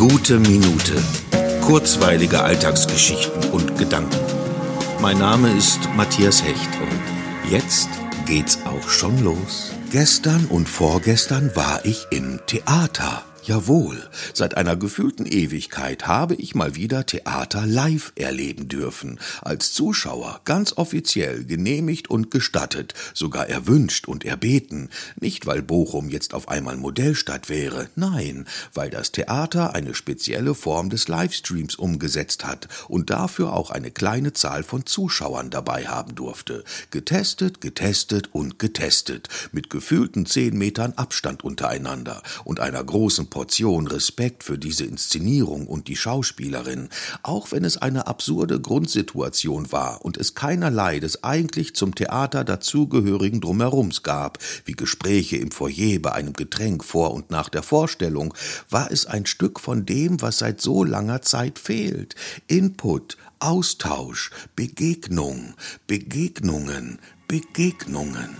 Gute Minute. Kurzweilige Alltagsgeschichten und Gedanken. Mein Name ist Matthias Hecht und jetzt geht's auch schon los. Gestern und vorgestern war ich im Theater. Jawohl, seit einer gefühlten Ewigkeit habe ich mal wieder Theater live erleben dürfen, als Zuschauer, ganz offiziell genehmigt und gestattet, sogar erwünscht und erbeten, nicht weil Bochum jetzt auf einmal Modellstadt wäre, nein, weil das Theater eine spezielle Form des Livestreams umgesetzt hat und dafür auch eine kleine Zahl von Zuschauern dabei haben durfte. Getestet, getestet und getestet, mit gefühlten zehn Metern Abstand untereinander und einer großen Portion Respekt für diese Inszenierung und die Schauspielerin, auch wenn es eine absurde Grundsituation war und es keinerlei des eigentlich zum Theater dazugehörigen Drumherums gab, wie Gespräche im Foyer bei einem Getränk vor und nach der Vorstellung, war es ein Stück von dem, was seit so langer Zeit fehlt. Input, Austausch, Begegnung, Begegnungen, Begegnungen.